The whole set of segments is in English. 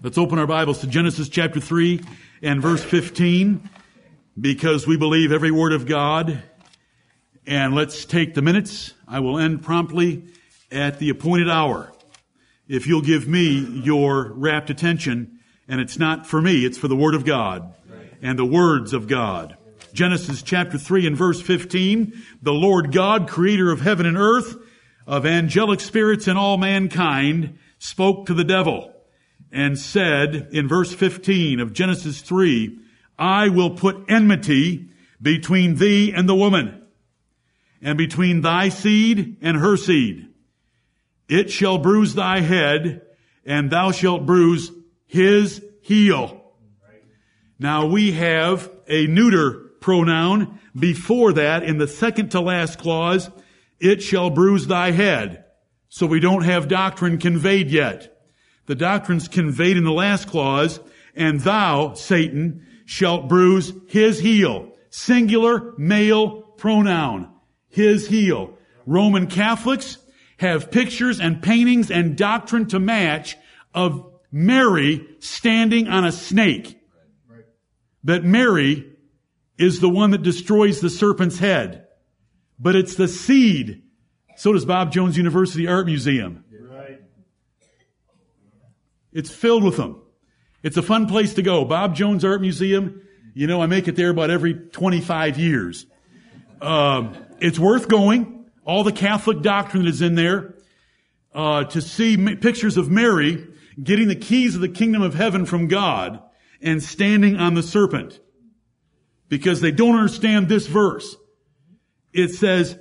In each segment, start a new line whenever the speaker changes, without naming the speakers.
Let's open our Bibles to Genesis chapter 3 and verse 15 because we believe every word of God. And let's take the minutes. I will end promptly at the appointed hour. If you'll give me your rapt attention, and it's not for me, it's for the Word of God and the words of God. Genesis chapter 3 and verse 15. The Lord God, creator of heaven and earth, of angelic spirits and all mankind, spoke to the devil and said in verse 15 of Genesis 3, I will put enmity between thee and the woman, and between thy seed and her seed. It shall bruise thy head, and thou shalt bruise his heel. Now we have a neuter pronoun before that in the second to last clause, it shall bruise thy head. So we don't have doctrine conveyed yet. The doctrine's conveyed in the last clause, and thou, Satan, shalt bruise his heel. Singular male pronoun. His heel. Roman Catholics have pictures and paintings and doctrine to match of Mary standing on a snake. That Mary is the one that destroys the serpent's head. But it's the seed. So does Bob Jones University Art Museum. It's filled with them. It's a fun place to go. Bob Jones Art Museum, you know, I make it there about every 25 years. Um, it's worth going. All the Catholic doctrine is in there. Uh, to see pictures of Mary getting the keys of the kingdom of heaven from God and standing on the serpent. Because they don't understand this verse. It says,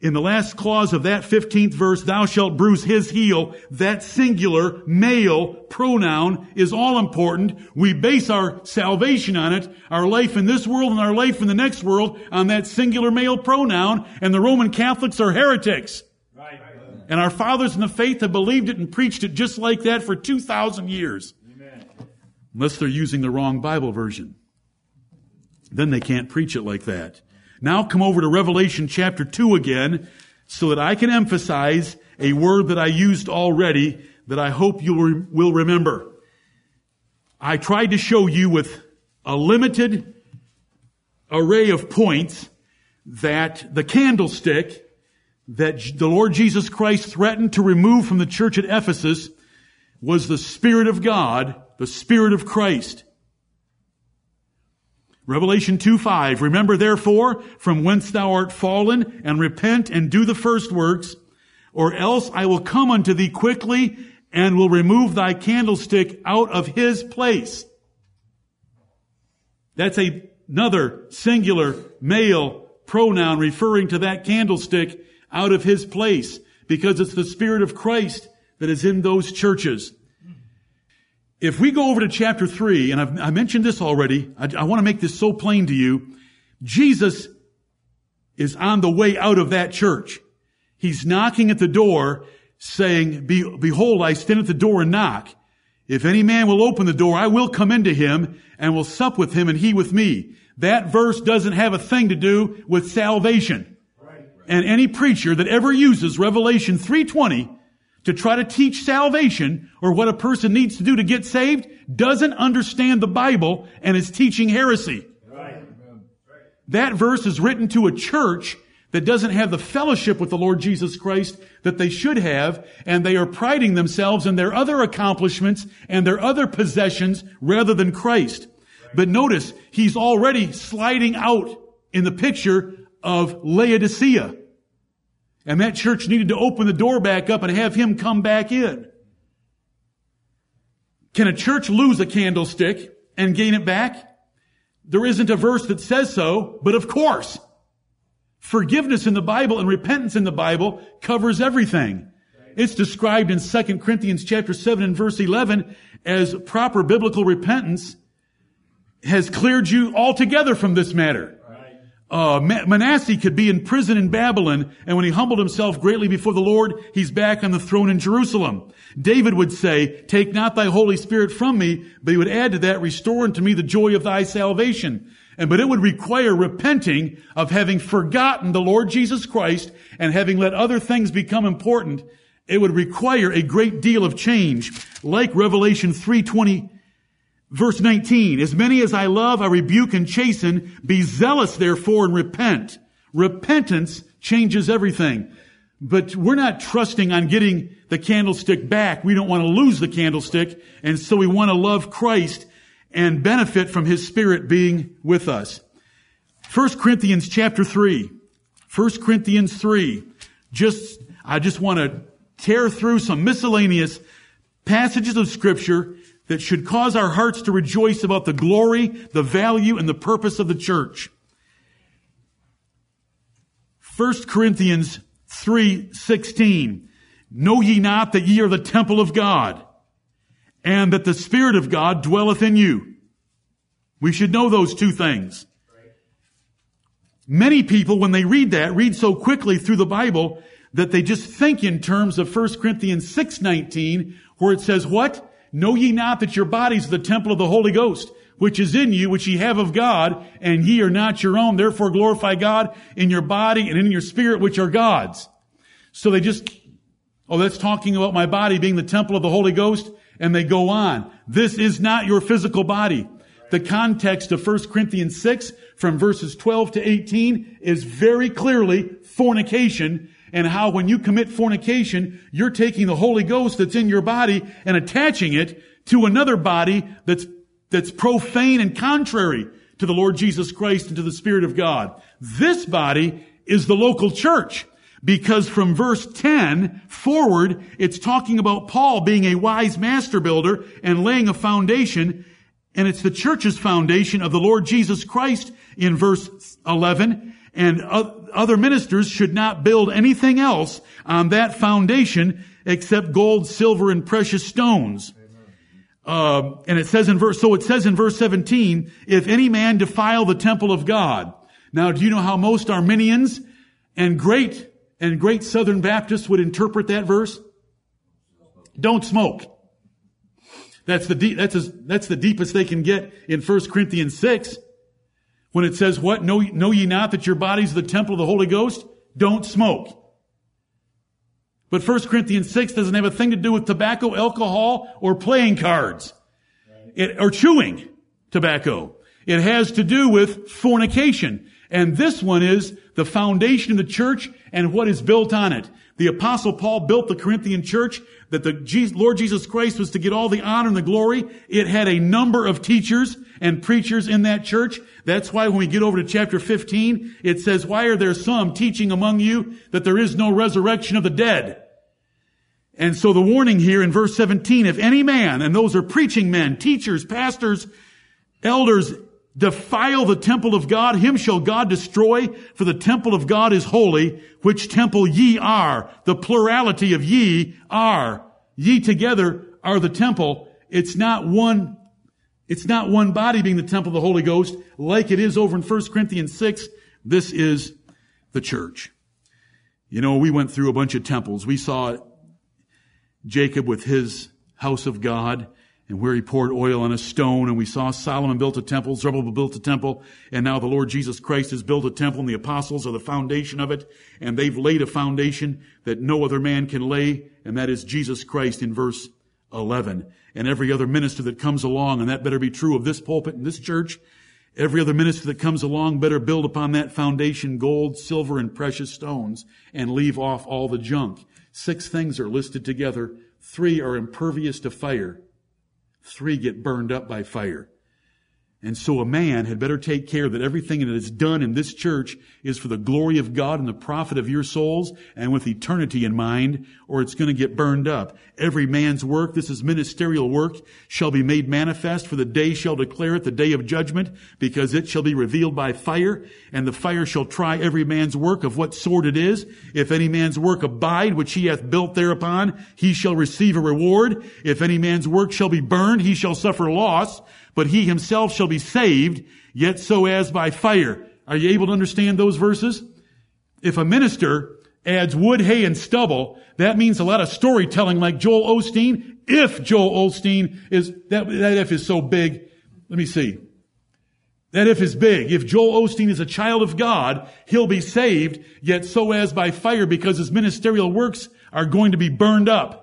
in the last clause of that 15th verse, thou shalt bruise his heel, that singular male pronoun is all important. We base our salvation on it, our life in this world and our life in the next world on that singular male pronoun, and the Roman Catholics are heretics. Right. And our fathers in the faith have believed it and preached it just like that for 2,000 years. Amen. Unless they're using the wrong Bible version. Then they can't preach it like that. Now come over to Revelation chapter 2 again so that I can emphasize a word that I used already that I hope you will remember. I tried to show you with a limited array of points that the candlestick that the Lord Jesus Christ threatened to remove from the church at Ephesus was the Spirit of God, the Spirit of Christ. Revelation 2 5. Remember therefore from whence thou art fallen and repent and do the first works, or else I will come unto thee quickly and will remove thy candlestick out of his place. That's a, another singular male pronoun referring to that candlestick out of his place because it's the Spirit of Christ that is in those churches. If we go over to chapter 3, and I've, i mentioned this already, I, I want to make this so plain to you. Jesus is on the way out of that church. He's knocking at the door saying, Be, behold, I stand at the door and knock. If any man will open the door, I will come into him and will sup with him and he with me. That verse doesn't have a thing to do with salvation. And any preacher that ever uses Revelation 320 to try to teach salvation or what a person needs to do to get saved doesn't understand the Bible and is teaching heresy. Right. That verse is written to a church that doesn't have the fellowship with the Lord Jesus Christ that they should have, and they are priding themselves in their other accomplishments and their other possessions rather than Christ. But notice, he's already sliding out in the picture of Laodicea. And that church needed to open the door back up and have him come back in. Can a church lose a candlestick and gain it back? There isn't a verse that says so, but of course, forgiveness in the Bible and repentance in the Bible covers everything. It's described in 2 Corinthians chapter 7 and verse 11 as proper biblical repentance has cleared you altogether from this matter. Uh, Manasseh could be in prison in Babylon, and when he humbled himself greatly before the Lord, he's back on the throne in Jerusalem. David would say, take not thy Holy Spirit from me, but he would add to that, restore unto me the joy of thy salvation. And, but it would require repenting of having forgotten the Lord Jesus Christ and having let other things become important it would require a great deal of change, like Revelation 320, verse 19. As many as I love, I rebuke and chasten. Be zealous, therefore, and repent. Repentance changes everything. But we're not trusting on getting the candlestick back. We don't want to lose the candlestick. And so we want to love Christ and benefit from His Spirit being with us. 1 Corinthians chapter 3. 1 Corinthians 3. Just, I just want to tear through some miscellaneous passages of scripture that should cause our hearts to rejoice about the glory, the value, and the purpose of the church. 1 Corinthians 3:16 Know ye not that ye are the temple of God and that the spirit of God dwelleth in you? We should know those two things. Many people when they read that read so quickly through the Bible that they just think in terms of 1 Corinthians 6:19 where it says what know ye not that your bodies are the temple of the Holy Ghost which is in you, which ye have of God, and ye are not your own. Therefore glorify God in your body and in your spirit, which are God's. So they just, oh, that's talking about my body being the temple of the Holy Ghost, and they go on. This is not your physical body. The context of 1 Corinthians 6 from verses 12 to 18 is very clearly fornication and how when you commit fornication, you're taking the Holy Ghost that's in your body and attaching it to another body that's that's profane and contrary to the Lord Jesus Christ and to the Spirit of God. This body is the local church. Because from verse 10 forward, it's talking about Paul being a wise master builder and laying a foundation, and it's the church's foundation of the Lord Jesus Christ in verse 11, and other ministers should not build anything else on that foundation except gold, silver, and precious stones. Uh, and it says in verse, so it says in verse 17, if any man defile the temple of God. Now, do you know how most Arminians and great, and great Southern Baptists would interpret that verse? Don't smoke. That's the deep, that's, that's the deepest they can get in 1 Corinthians 6. When it says what? Know, know ye not that your body's the temple of the Holy Ghost? Don't smoke. But 1 Corinthians 6 doesn't have a thing to do with tobacco, alcohol, or playing cards. It, or chewing tobacco. It has to do with fornication. And this one is the foundation of the church and what is built on it. The apostle Paul built the Corinthian church that the Lord Jesus Christ was to get all the honor and the glory. It had a number of teachers and preachers in that church. That's why when we get over to chapter 15, it says, why are there some teaching among you that there is no resurrection of the dead? And so the warning here in verse 17, if any man, and those are preaching men, teachers, pastors, elders, defile the temple of God, him shall God destroy, for the temple of God is holy, which temple ye are. The plurality of ye are. Ye together are the temple. It's not one, it's not one body being the temple of the Holy Ghost, like it is over in 1 Corinthians 6. This is the church. You know, we went through a bunch of temples. We saw Jacob with his house of God and where he poured oil on a stone. And we saw Solomon built a temple, Zerubbabel built a temple, and now the Lord Jesus Christ has built a temple and the apostles are the foundation of it. And they've laid a foundation that no other man can lay, and that is Jesus Christ in verse 11. And every other minister that comes along, and that better be true of this pulpit and this church, every other minister that comes along better build upon that foundation gold, silver, and precious stones and leave off all the junk. Six things are listed together. Three are impervious to fire. Three get burned up by fire. And so a man had better take care that everything that is done in this church is for the glory of God and the profit of your souls and with eternity in mind, or it's going to get burned up. Every man's work, this is ministerial work, shall be made manifest, for the day shall declare it, the day of judgment, because it shall be revealed by fire, and the fire shall try every man's work of what sort it is. If any man's work abide, which he hath built thereupon, he shall receive a reward. If any man's work shall be burned, he shall suffer loss but he himself shall be saved, yet so as by fire. Are you able to understand those verses? If a minister adds wood, hay, and stubble, that means a lot of storytelling like Joel Osteen. If Joel Osteen is, that, that if is so big, let me see. That if is big. If Joel Osteen is a child of God, he'll be saved, yet so as by fire because his ministerial works are going to be burned up.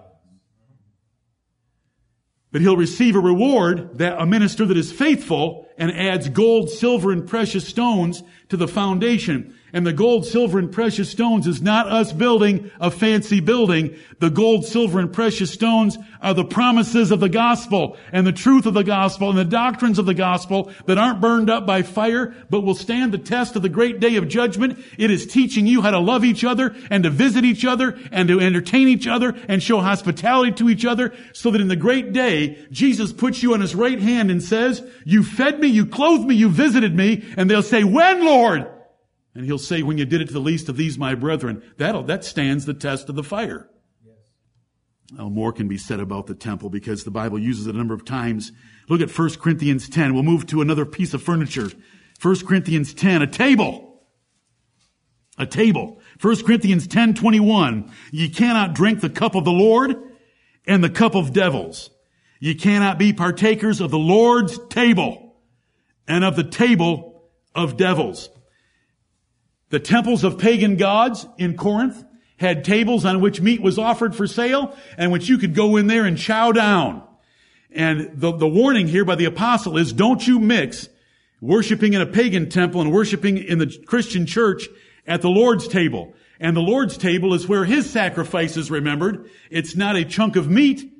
But he'll receive a reward that a minister that is faithful and adds gold, silver, and precious stones to the foundation. And the gold, silver, and precious stones is not us building a fancy building. The gold, silver, and precious stones are the promises of the gospel and the truth of the gospel and the doctrines of the gospel that aren't burned up by fire, but will stand the test of the great day of judgment. It is teaching you how to love each other and to visit each other and to entertain each other and show hospitality to each other so that in the great day, Jesus puts you on his right hand and says, you fed me, you clothed me, you visited me. And they'll say, when, Lord? And he'll say, when you did it to the least of these, my brethren, that'll, that stands the test of the fire. Well, more can be said about the temple because the Bible uses it a number of times. Look at 1 Corinthians 10. We'll move to another piece of furniture. 1 Corinthians 10, a table. A table. 1 Corinthians 10, 21. Ye cannot drink the cup of the Lord and the cup of devils. Ye cannot be partakers of the Lord's table and of the table of devils. The temples of pagan gods in Corinth had tables on which meat was offered for sale and which you could go in there and chow down. And the, the warning here by the apostle is don't you mix worshiping in a pagan temple and worshiping in the Christian church at the Lord's table. And the Lord's table is where his sacrifice is remembered. It's not a chunk of meat.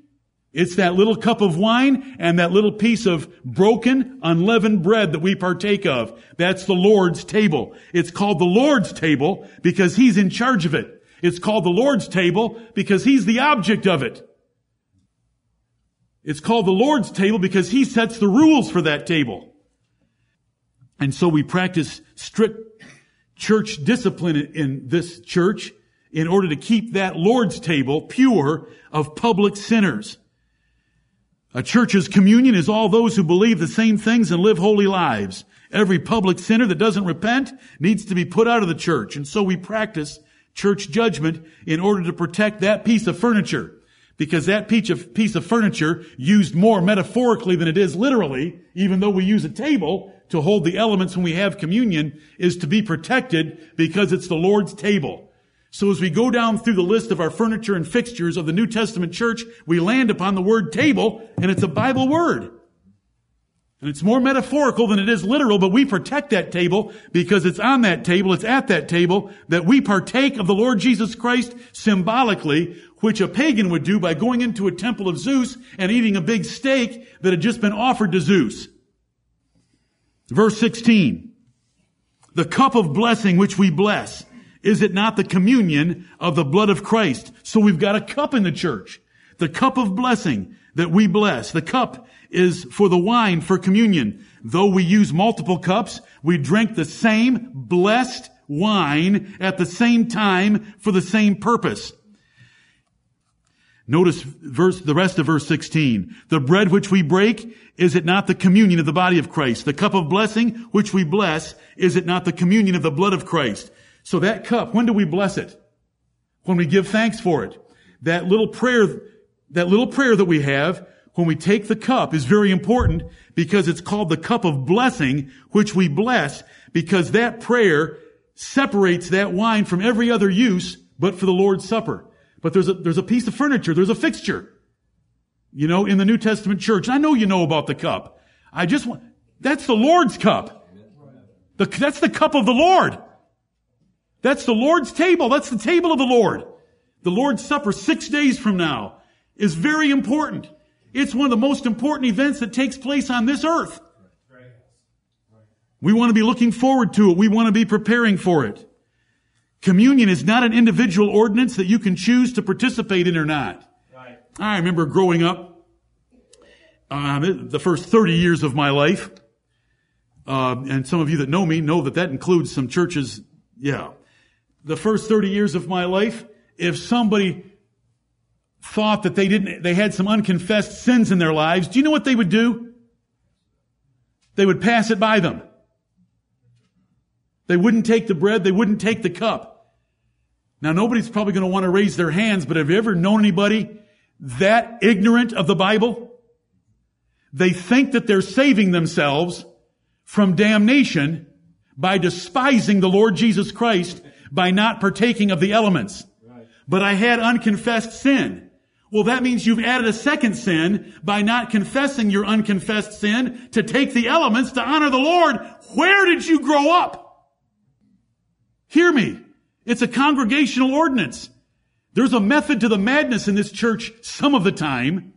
It's that little cup of wine and that little piece of broken, unleavened bread that we partake of. That's the Lord's table. It's called the Lord's table because He's in charge of it. It's called the Lord's table because He's the object of it. It's called the Lord's table because He sets the rules for that table. And so we practice strict church discipline in this church in order to keep that Lord's table pure of public sinners. A church's communion is all those who believe the same things and live holy lives. Every public sinner that doesn't repent needs to be put out of the church. And so we practice church judgment in order to protect that piece of furniture. Because that piece of, piece of furniture used more metaphorically than it is literally, even though we use a table to hold the elements when we have communion, is to be protected because it's the Lord's table. So as we go down through the list of our furniture and fixtures of the New Testament church, we land upon the word table, and it's a Bible word. And it's more metaphorical than it is literal, but we protect that table because it's on that table, it's at that table that we partake of the Lord Jesus Christ symbolically, which a pagan would do by going into a temple of Zeus and eating a big steak that had just been offered to Zeus. Verse 16. The cup of blessing which we bless. Is it not the communion of the blood of Christ? So we've got a cup in the church. The cup of blessing that we bless. The cup is for the wine for communion. Though we use multiple cups, we drink the same blessed wine at the same time for the same purpose. Notice verse, the rest of verse 16. The bread which we break, is it not the communion of the body of Christ? The cup of blessing which we bless, is it not the communion of the blood of Christ? So that cup, when do we bless it? When we give thanks for it. That little prayer, that little prayer that we have when we take the cup is very important because it's called the cup of blessing, which we bless because that prayer separates that wine from every other use but for the Lord's Supper. But there's a, there's a piece of furniture, there's a fixture, you know, in the New Testament church. I know you know about the cup. I just want, that's the Lord's cup. The, that's the cup of the Lord. That's the Lord's table. That's the table of the Lord. The Lord's Supper six days from now is very important. It's one of the most important events that takes place on this earth. We want to be looking forward to it. We want to be preparing for it. Communion is not an individual ordinance that you can choose to participate in or not. Right. I remember growing up, uh, the first 30 years of my life, uh, and some of you that know me know that that includes some churches, yeah, the first 30 years of my life, if somebody thought that they didn't, they had some unconfessed sins in their lives, do you know what they would do? They would pass it by them. They wouldn't take the bread, they wouldn't take the cup. Now nobody's probably going to want to raise their hands, but have you ever known anybody that ignorant of the Bible? They think that they're saving themselves from damnation by despising the Lord Jesus Christ by not partaking of the elements. But I had unconfessed sin. Well, that means you've added a second sin by not confessing your unconfessed sin to take the elements to honor the Lord. Where did you grow up? Hear me. It's a congregational ordinance. There's a method to the madness in this church some of the time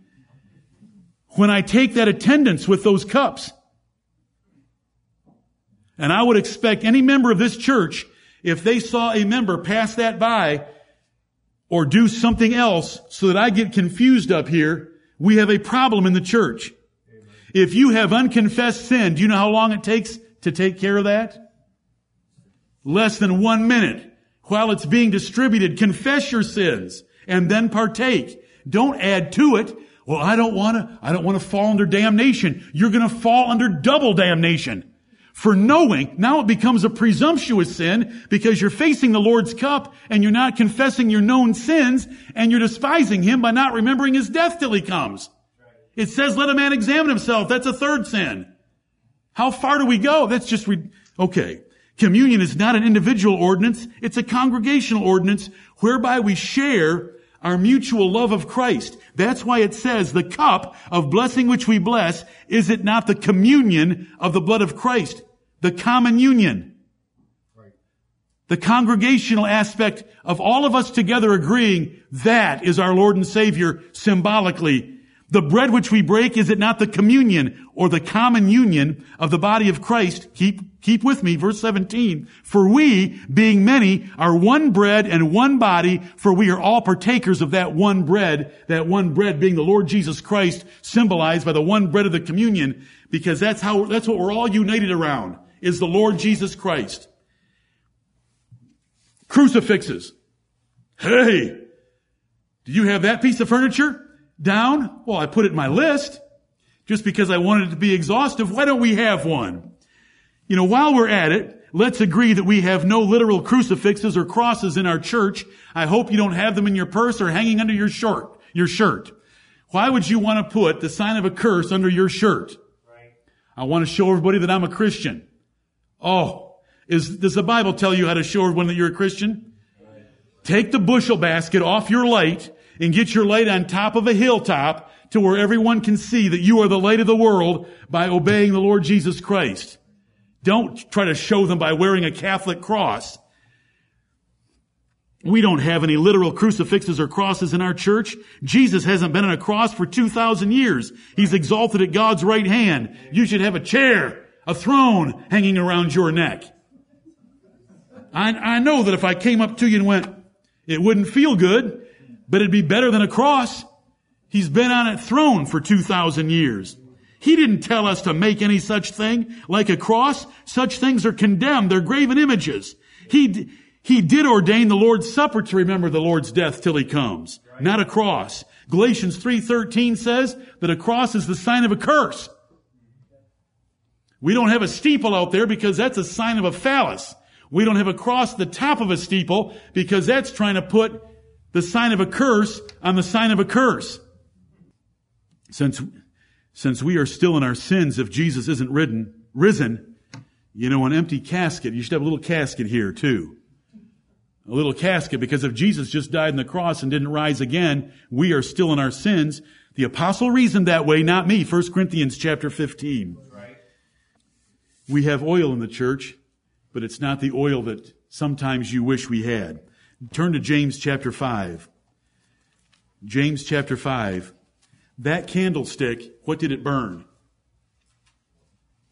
when I take that attendance with those cups. And I would expect any member of this church, if they saw a member pass that by or do something else so that I get confused up here, we have a problem in the church. If you have unconfessed sin, do you know how long it takes to take care of that? Less than one minute. While it's being distributed, confess your sins and then partake. Don't add to it. Well, I don't want to, I don't want to fall under damnation. You're going to fall under double damnation for knowing. Now it becomes a presumptuous sin because you're facing the Lord's cup and you're not confessing your known sins and you're despising Him by not remembering His death till He comes. It says, let a man examine himself. That's a third sin. How far do we go? That's just, re- okay. Communion is not an individual ordinance. It's a congregational ordinance whereby we share our mutual love of Christ. That's why it says the cup of blessing which we bless, is it not the communion of the blood of Christ? The common union. The congregational aspect of all of us together agreeing that is our Lord and Savior symbolically the bread which we break, is it not the communion or the common union of the body of Christ? Keep, keep with me, verse 17. For we, being many, are one bread and one body, for we are all partakers of that one bread, that one bread being the Lord Jesus Christ, symbolized by the one bread of the communion, because that's how, that's what we're all united around, is the Lord Jesus Christ. Crucifixes. Hey! Do you have that piece of furniture? Down? Well, I put it in my list just because I wanted it to be exhaustive. Why don't we have one? You know, while we're at it, let's agree that we have no literal crucifixes or crosses in our church. I hope you don't have them in your purse or hanging under your shirt, your shirt. Why would you want to put the sign of a curse under your shirt? Right. I want to show everybody that I'm a Christian. Oh, is, does the Bible tell you how to show everyone that you're a Christian? Right. Take the bushel basket off your light and get your light on top of a hilltop to where everyone can see that you are the light of the world by obeying the Lord Jesus Christ. Don't try to show them by wearing a Catholic cross. We don't have any literal crucifixes or crosses in our church. Jesus hasn't been on a cross for 2,000 years. He's exalted at God's right hand. You should have a chair, a throne hanging around your neck. I, I know that if I came up to you and went, it wouldn't feel good but it'd be better than a cross. He's been on a throne for 2,000 years. He didn't tell us to make any such thing like a cross. Such things are condemned. They're graven images. He, he did ordain the Lord's Supper to remember the Lord's death till he comes, right. not a cross. Galatians 3.13 says that a cross is the sign of a curse. We don't have a steeple out there because that's a sign of a phallus. We don't have a cross at the top of a steeple because that's trying to put the sign of a curse on the sign of a curse. Since, since we are still in our sins, if Jesus isn't ridden, risen, you know, an empty casket, you should have a little casket here too. A little casket, because if Jesus just died on the cross and didn't rise again, we are still in our sins. The apostle reasoned that way, not me. 1 Corinthians chapter 15. We have oil in the church, but it's not the oil that sometimes you wish we had. Turn to James chapter 5. James chapter 5. That candlestick, what did it burn?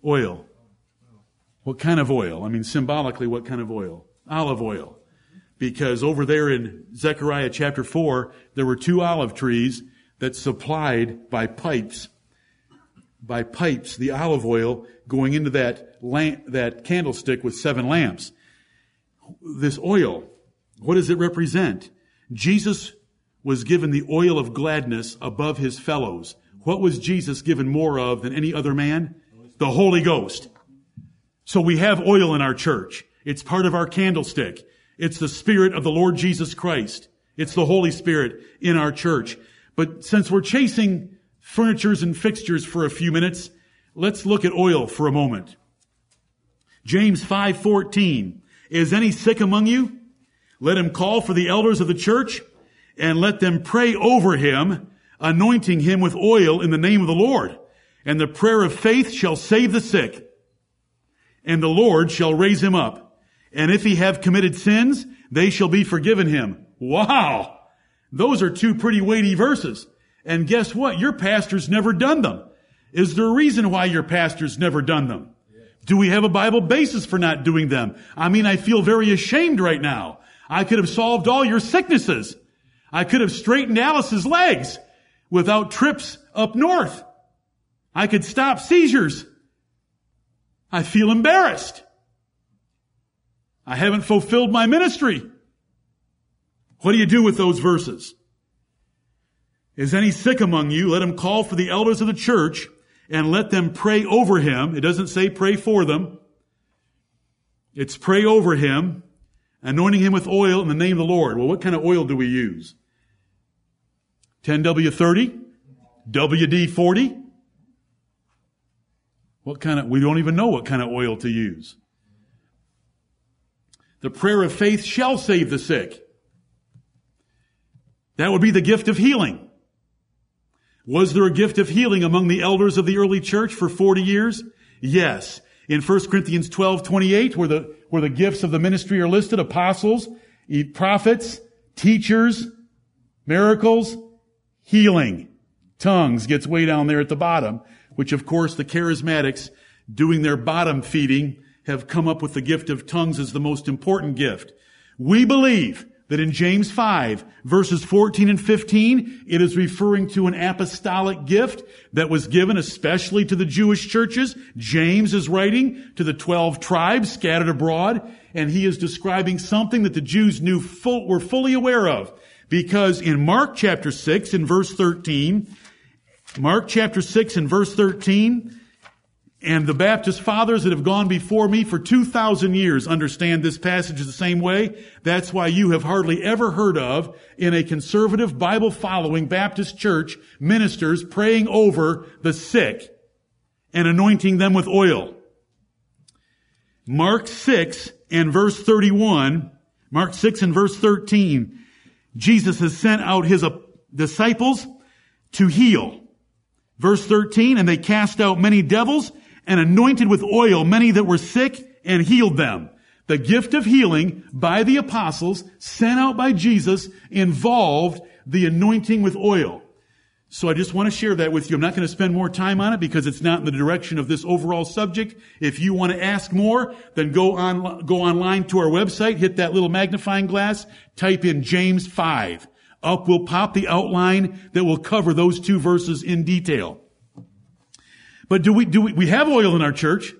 Oil. What kind of oil? I mean, symbolically, what kind of oil? Olive oil. Because over there in Zechariah chapter 4, there were two olive trees that supplied by pipes, by pipes, the olive oil going into that lamp, that candlestick with seven lamps. This oil what does it represent? Jesus was given the oil of gladness above his fellows. What was Jesus given more of than any other man? The Holy Ghost. So we have oil in our church. It's part of our candlestick. It's the Spirit of the Lord Jesus Christ. It's the Holy Spirit in our church. But since we're chasing furnitures and fixtures for a few minutes, let's look at oil for a moment. James 5:14. Is any sick among you? Let him call for the elders of the church and let them pray over him, anointing him with oil in the name of the Lord. And the prayer of faith shall save the sick, and the Lord shall raise him up. And if he have committed sins, they shall be forgiven him. Wow! Those are two pretty weighty verses. And guess what? Your pastor's never done them. Is there a reason why your pastor's never done them? Do we have a Bible basis for not doing them? I mean, I feel very ashamed right now. I could have solved all your sicknesses. I could have straightened Alice's legs without trips up north. I could stop seizures. I feel embarrassed. I haven't fulfilled my ministry. What do you do with those verses? Is any sick among you? Let him call for the elders of the church and let them pray over him. It doesn't say pray for them. It's pray over him, anointing him with oil in the name of the Lord. Well, what kind of oil do we use? 10W30? WD40? What kind of, we don't even know what kind of oil to use. The prayer of faith shall save the sick. That would be the gift of healing. Was there a gift of healing among the elders of the early church for 40 years? Yes. In 1 Corinthians 12, 28, where the, where the gifts of the ministry are listed, apostles, prophets, teachers, miracles, healing. Tongues gets way down there at the bottom, which of course the charismatics doing their bottom feeding have come up with the gift of tongues as the most important gift. We believe that in James 5 verses 14 and 15, it is referring to an apostolic gift that was given especially to the Jewish churches. James is writing to the 12 tribes scattered abroad, and he is describing something that the Jews knew full, were fully aware of. Because in Mark chapter 6 and verse 13, Mark chapter 6 and verse 13, and the Baptist fathers that have gone before me for 2,000 years understand this passage the same way. That's why you have hardly ever heard of in a conservative Bible following Baptist church ministers praying over the sick and anointing them with oil. Mark 6 and verse 31, Mark 6 and verse 13, Jesus has sent out his disciples to heal. Verse 13, and they cast out many devils and anointed with oil many that were sick and healed them. The gift of healing by the apostles sent out by Jesus involved the anointing with oil. So I just want to share that with you. I'm not going to spend more time on it because it's not in the direction of this overall subject. If you want to ask more, then go on, go online to our website, hit that little magnifying glass, type in James 5. Up will pop the outline that will cover those two verses in detail. But do we, do we, we have oil in our church.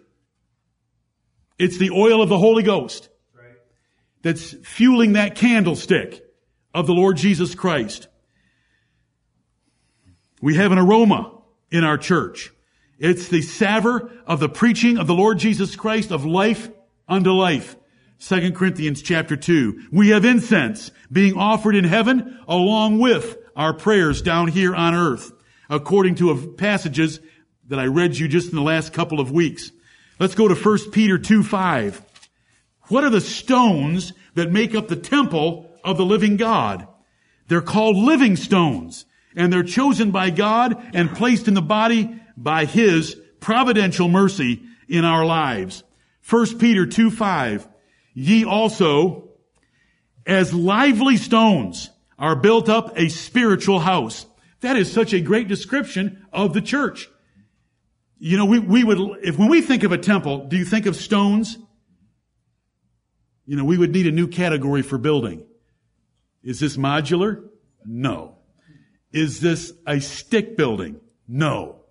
It's the oil of the Holy Ghost that's fueling that candlestick of the Lord Jesus Christ. We have an aroma in our church. It's the savor of the preaching of the Lord Jesus Christ of life unto life. 2 Corinthians chapter 2. We have incense being offered in heaven along with our prayers down here on earth, according to passages that I read you just in the last couple of weeks. Let's go to 1 Peter 2 5. What are the stones that make up the temple of the living God? They're called living stones, and they're chosen by God and placed in the body by His providential mercy in our lives. 1 Peter 2 5. Ye also, as lively stones, are built up a spiritual house. That is such a great description of the church. You know, we, we would, if when we think of a temple, do you think of stones? You know, we would need a new category for building. Is this modular? No. Is this a stick building? No.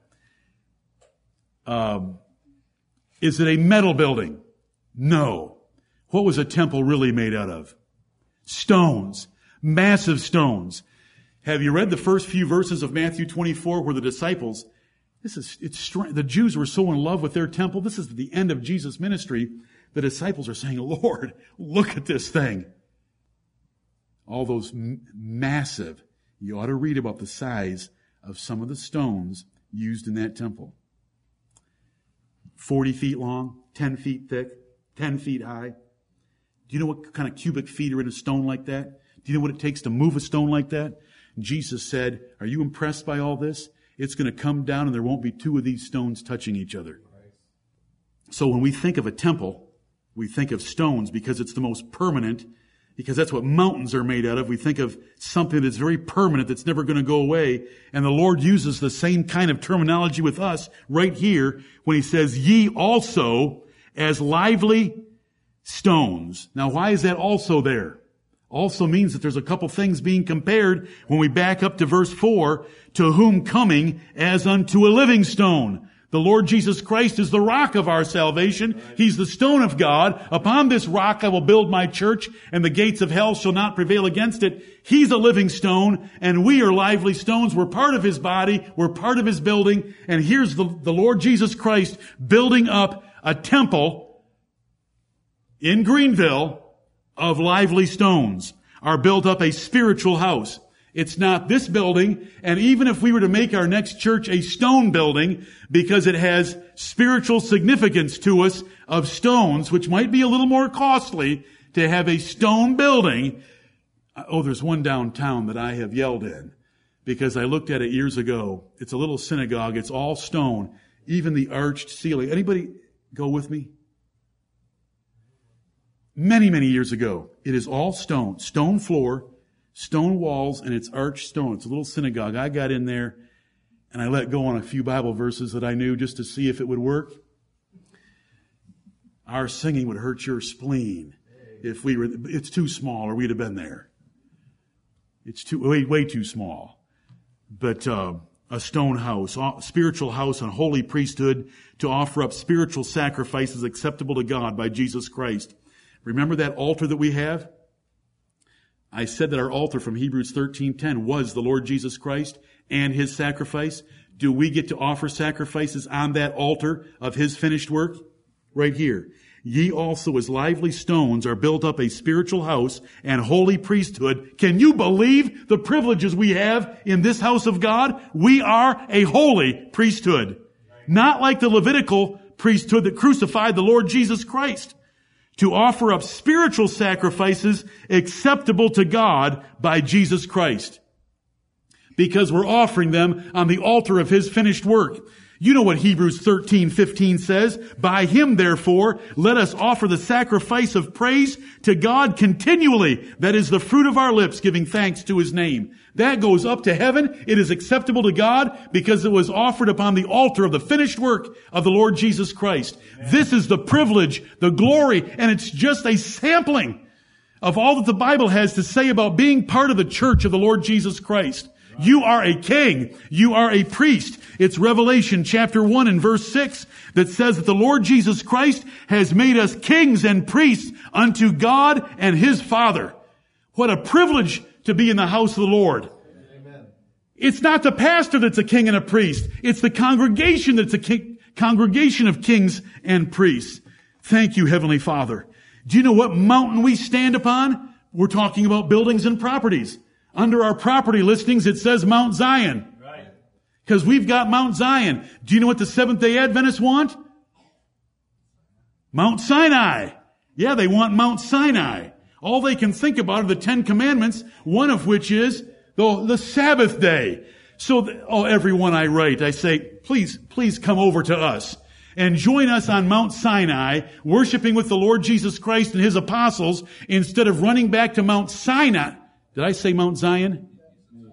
Um, is it a metal building? No. What was a temple really made out of? Stones. Massive stones. Have you read the first few verses of Matthew 24 where the disciples this is, it's The Jews were so in love with their temple. This is the end of Jesus' ministry. The disciples are saying, Lord, look at this thing. All those m- massive, you ought to read about the size of some of the stones used in that temple. 40 feet long, 10 feet thick, 10 feet high. Do you know what kind of cubic feet are in a stone like that? Do you know what it takes to move a stone like that? Jesus said, Are you impressed by all this? It's going to come down and there won't be two of these stones touching each other. So when we think of a temple, we think of stones because it's the most permanent, because that's what mountains are made out of. We think of something that's very permanent, that's never going to go away. And the Lord uses the same kind of terminology with us right here when he says, ye also as lively stones. Now why is that also there? Also means that there's a couple things being compared when we back up to verse 4, to whom coming as unto a living stone. The Lord Jesus Christ is the rock of our salvation. He's the stone of God. Upon this rock I will build my church, and the gates of hell shall not prevail against it. He's a living stone, and we are lively stones. We're part of His body. We're part of His building. And here's the, the Lord Jesus Christ building up a temple in Greenville of lively stones are built up a spiritual house. It's not this building, and even if we were to make our next church a stone building, because it has spiritual significance to us of stones, which might be a little more costly to have a stone building. Uh, oh, there's one downtown that I have yelled in because I looked at it years ago. It's a little synagogue. It's all stone, even the arched ceiling. Anybody go with me? Many, many years ago. It is all stone, stone floor, stone walls, and it's arched stone. It's a little synagogue. I got in there and I let go on a few Bible verses that I knew just to see if it would work. Our singing would hurt your spleen if we were, it's too small or we'd have been there. It's too, way, way too small. But, uh, a stone house, a spiritual house and holy priesthood to offer up spiritual sacrifices acceptable to God by Jesus Christ. Remember that altar that we have? I said that our altar from Hebrews 13:10 was the Lord Jesus Christ and his sacrifice. Do we get to offer sacrifices on that altar of his finished work? Right here. Ye also as lively stones are built up a spiritual house and holy priesthood. Can you believe the privileges we have in this house of God? We are a holy priesthood. Not like the Levitical priesthood that crucified the Lord Jesus Christ to offer up spiritual sacrifices acceptable to God by Jesus Christ. Because we're offering them on the altar of His finished work. You know what Hebrews 13, 15 says. By him, therefore, let us offer the sacrifice of praise to God continually. That is the fruit of our lips, giving thanks to his name. That goes up to heaven. It is acceptable to God because it was offered upon the altar of the finished work of the Lord Jesus Christ. This is the privilege, the glory, and it's just a sampling of all that the Bible has to say about being part of the church of the Lord Jesus Christ. You are a king. You are a priest. It's Revelation chapter 1 and verse 6 that says that the Lord Jesus Christ has made us kings and priests unto God and His Father. What a privilege to be in the house of the Lord. Amen. It's not the pastor that's a king and a priest. It's the congregation that's a king, congregation of kings and priests. Thank you, Heavenly Father. Do you know what mountain we stand upon? We're talking about buildings and properties. Under our property listings, it says Mount Zion. Because we've got Mount Zion. Do you know what the Seventh day Adventists want? Mount Sinai. Yeah, they want Mount Sinai. All they can think about are the Ten Commandments, one of which is the, the Sabbath day. So, the, oh, everyone I write, I say, please, please come over to us and join us on Mount Sinai, worshiping with the Lord Jesus Christ and His apostles instead of running back to Mount Sinai. Did I say Mount Zion?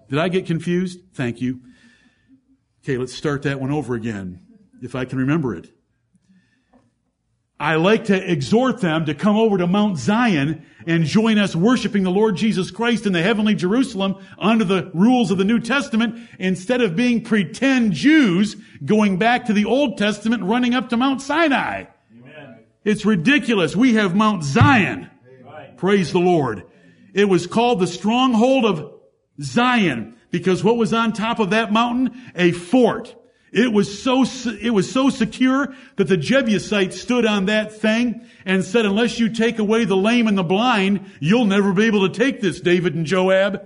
Did I get confused? Thank you. Okay, let's start that one over again, if I can remember it. I like to exhort them to come over to Mount Zion and join us worshiping the Lord Jesus Christ in the heavenly Jerusalem under the rules of the New Testament instead of being pretend Jews going back to the Old Testament running up to Mount Sinai. Amen. It's ridiculous. We have Mount Zion. Amen. Praise the Lord. It was called the stronghold of Zion because what was on top of that mountain? A fort. It was so, it was so secure that the Jebusites stood on that thing and said, unless you take away the lame and the blind, you'll never be able to take this, David and Joab.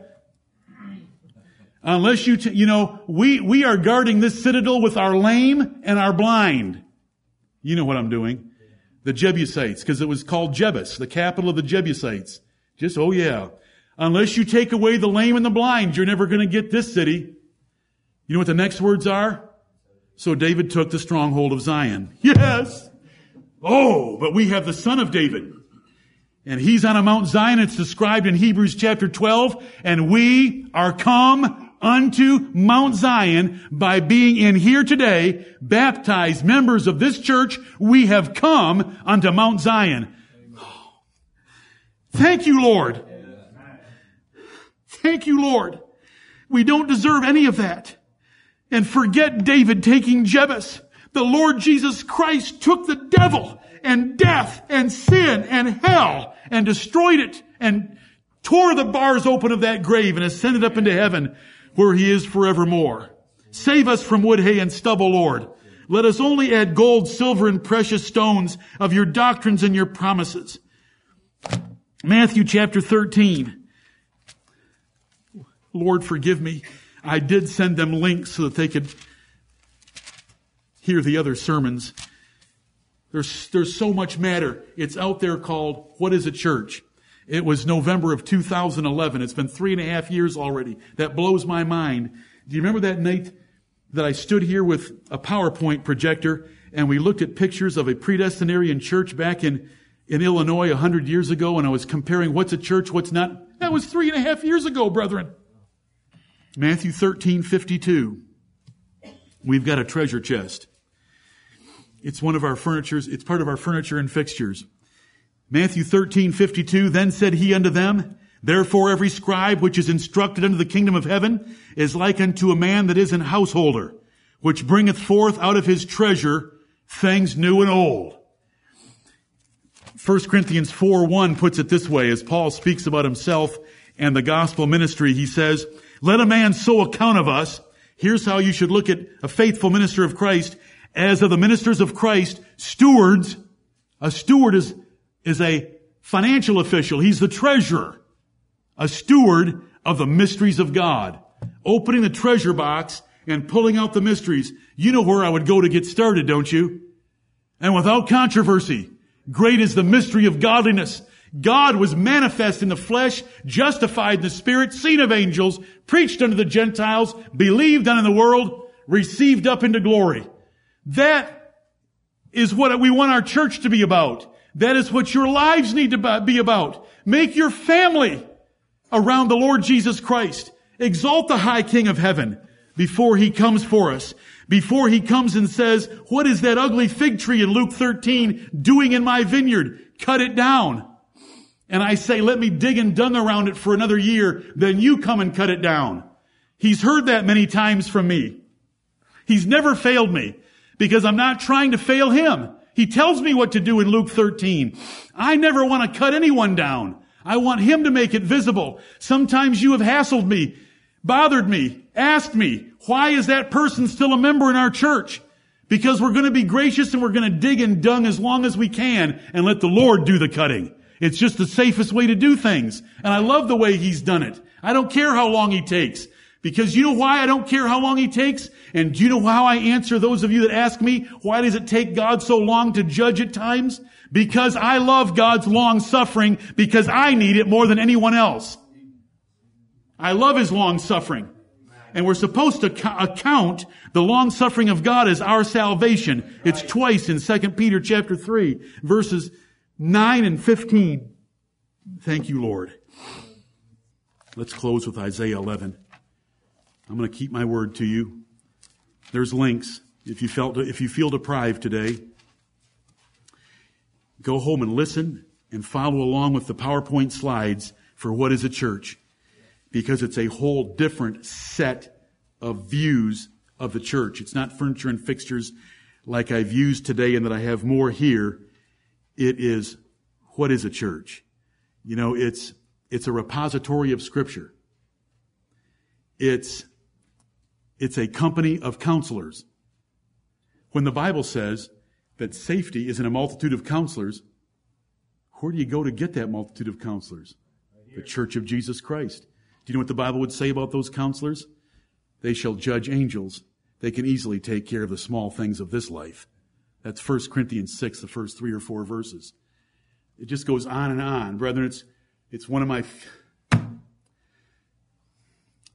Unless you, t- you know, we, we are guarding this citadel with our lame and our blind. You know what I'm doing. The Jebusites, because it was called Jebus, the capital of the Jebusites. Just, oh yeah. Unless you take away the lame and the blind, you're never going to get this city. You know what the next words are? So David took the stronghold of Zion. Yes. Oh, but we have the son of David. And he's on a Mount Zion. It's described in Hebrews chapter 12. And we are come unto Mount Zion by being in here today, baptized members of this church. We have come unto Mount Zion. Thank you, Lord. Thank you, Lord. We don't deserve any of that. And forget David taking Jebus. The Lord Jesus Christ took the devil and death and sin and hell and destroyed it and tore the bars open of that grave and ascended up into heaven where he is forevermore. Save us from wood, hay, and stubble, Lord. Let us only add gold, silver, and precious stones of your doctrines and your promises. Matthew chapter 13. Lord, forgive me. I did send them links so that they could hear the other sermons. There's, there's so much matter. It's out there called What is a Church? It was November of 2011. It's been three and a half years already. That blows my mind. Do you remember that night that I stood here with a PowerPoint projector and we looked at pictures of a predestinarian church back in, in Illinois a hundred years ago and I was comparing what's a church, what's not? That was three and a half years ago, brethren. Matthew 13, 52. We've got a treasure chest. It's one of our furnitures. It's part of our furniture and fixtures. Matthew 13, 52. Then said he unto them, Therefore every scribe which is instructed unto the kingdom of heaven is like unto a man that is an householder, which bringeth forth out of his treasure things new and old. 1 Corinthians 4, 1 puts it this way as Paul speaks about himself and the gospel ministry. He says, Let a man so account of us. Here's how you should look at a faithful minister of Christ as of the ministers of Christ, stewards, a steward is, is a financial official. He's the treasurer, a steward of the mysteries of God, opening the treasure box and pulling out the mysteries. You know where I would go to get started, don't you? And without controversy, great is the mystery of godliness. God was manifest in the flesh, justified in the spirit, seen of angels, preached unto the Gentiles, believed in the world, received up into glory. That is what we want our church to be about. That is what your lives need to be about. Make your family around the Lord Jesus Christ. Exalt the high King of heaven before he comes for us. Before he comes and says, what is that ugly fig tree in Luke 13 doing in my vineyard? Cut it down. And I say, let me dig and dung around it for another year, then you come and cut it down. He's heard that many times from me. He's never failed me because I'm not trying to fail him. He tells me what to do in Luke 13. I never want to cut anyone down. I want him to make it visible. Sometimes you have hassled me, bothered me, asked me, why is that person still a member in our church? Because we're going to be gracious and we're going to dig and dung as long as we can and let the Lord do the cutting. It's just the safest way to do things. And I love the way he's done it. I don't care how long he takes. Because you know why I don't care how long he takes? And do you know how I answer those of you that ask me, why does it take God so long to judge at times? Because I love God's long suffering because I need it more than anyone else. I love his long suffering. And we're supposed to account the long suffering of God as our salvation. It's twice in 2 Peter chapter 3, verses 9 and 15. Thank you, Lord. Let's close with Isaiah 11. I'm going to keep my word to you. There's links. If you felt, if you feel deprived today, go home and listen and follow along with the PowerPoint slides for what is a church. Because it's a whole different set of views of the church. It's not furniture and fixtures like I've used today and that I have more here. It is what is a church? You know, it's, it's a repository of scripture. It's it's a company of counselors. When the Bible says that safety is in a multitude of counselors, where do you go to get that multitude of counselors? The church of Jesus Christ. Do you know what the Bible would say about those counselors? They shall judge angels. They can easily take care of the small things of this life. That's 1 Corinthians 6, the first three or four verses. It just goes on and on. Brethren, it's, it's one of my.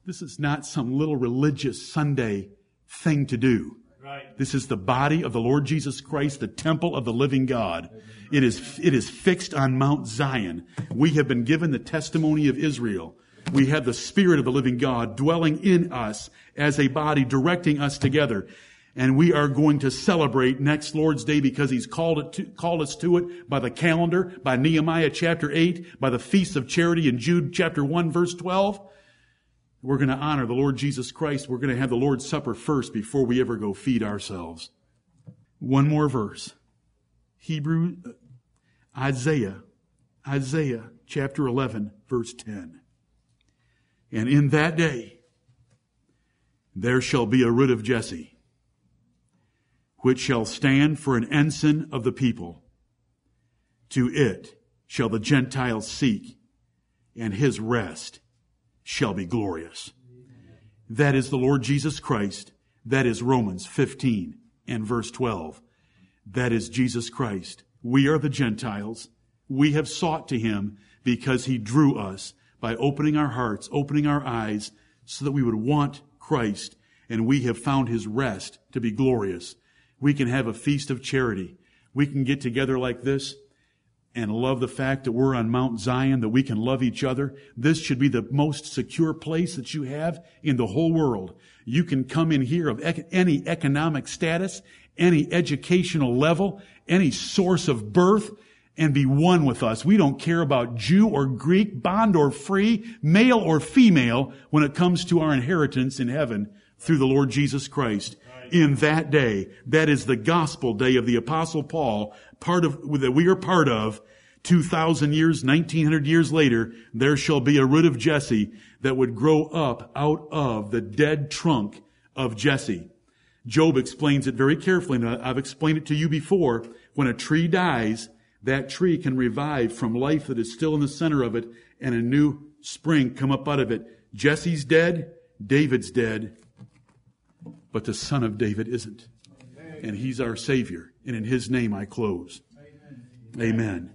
This is not some little religious Sunday thing to do. Right. This is the body of the Lord Jesus Christ, the temple of the living God. It is, it is fixed on Mount Zion. We have been given the testimony of Israel. We have the Spirit of the living God dwelling in us as a body, directing us together. And we are going to celebrate next Lord's Day because He's called it to, called us to it by the calendar, by Nehemiah chapter 8, by the Feast of Charity in Jude chapter 1 verse 12. We're going to honor the Lord Jesus Christ. We're going to have the Lord's Supper first before we ever go feed ourselves. One more verse. Hebrew, uh, Isaiah, Isaiah chapter 11 verse 10. And in that day, there shall be a root of Jesse, which shall stand for an ensign of the people. To it shall the Gentiles seek, and his rest shall be glorious. That is the Lord Jesus Christ. That is Romans 15 and verse 12. That is Jesus Christ. We are the Gentiles. We have sought to him because he drew us by opening our hearts, opening our eyes, so that we would want Christ, and we have found his rest to be glorious. We can have a feast of charity. We can get together like this and love the fact that we're on Mount Zion, that we can love each other. This should be the most secure place that you have in the whole world. You can come in here of any economic status, any educational level, any source of birth, and be one with us. We don't care about Jew or Greek, bond or free, male or female when it comes to our inheritance in heaven through the Lord Jesus Christ. In that day, that is the gospel day of the apostle Paul, part of, that we are part of, 2,000 years, 1900 years later, there shall be a root of Jesse that would grow up out of the dead trunk of Jesse. Job explains it very carefully, and I've explained it to you before. When a tree dies, that tree can revive from life that is still in the center of it and a new spring come up out of it. Jesse's dead, David's dead, but the son of David isn't. And he's our Savior. And in his name I close. Amen. Amen.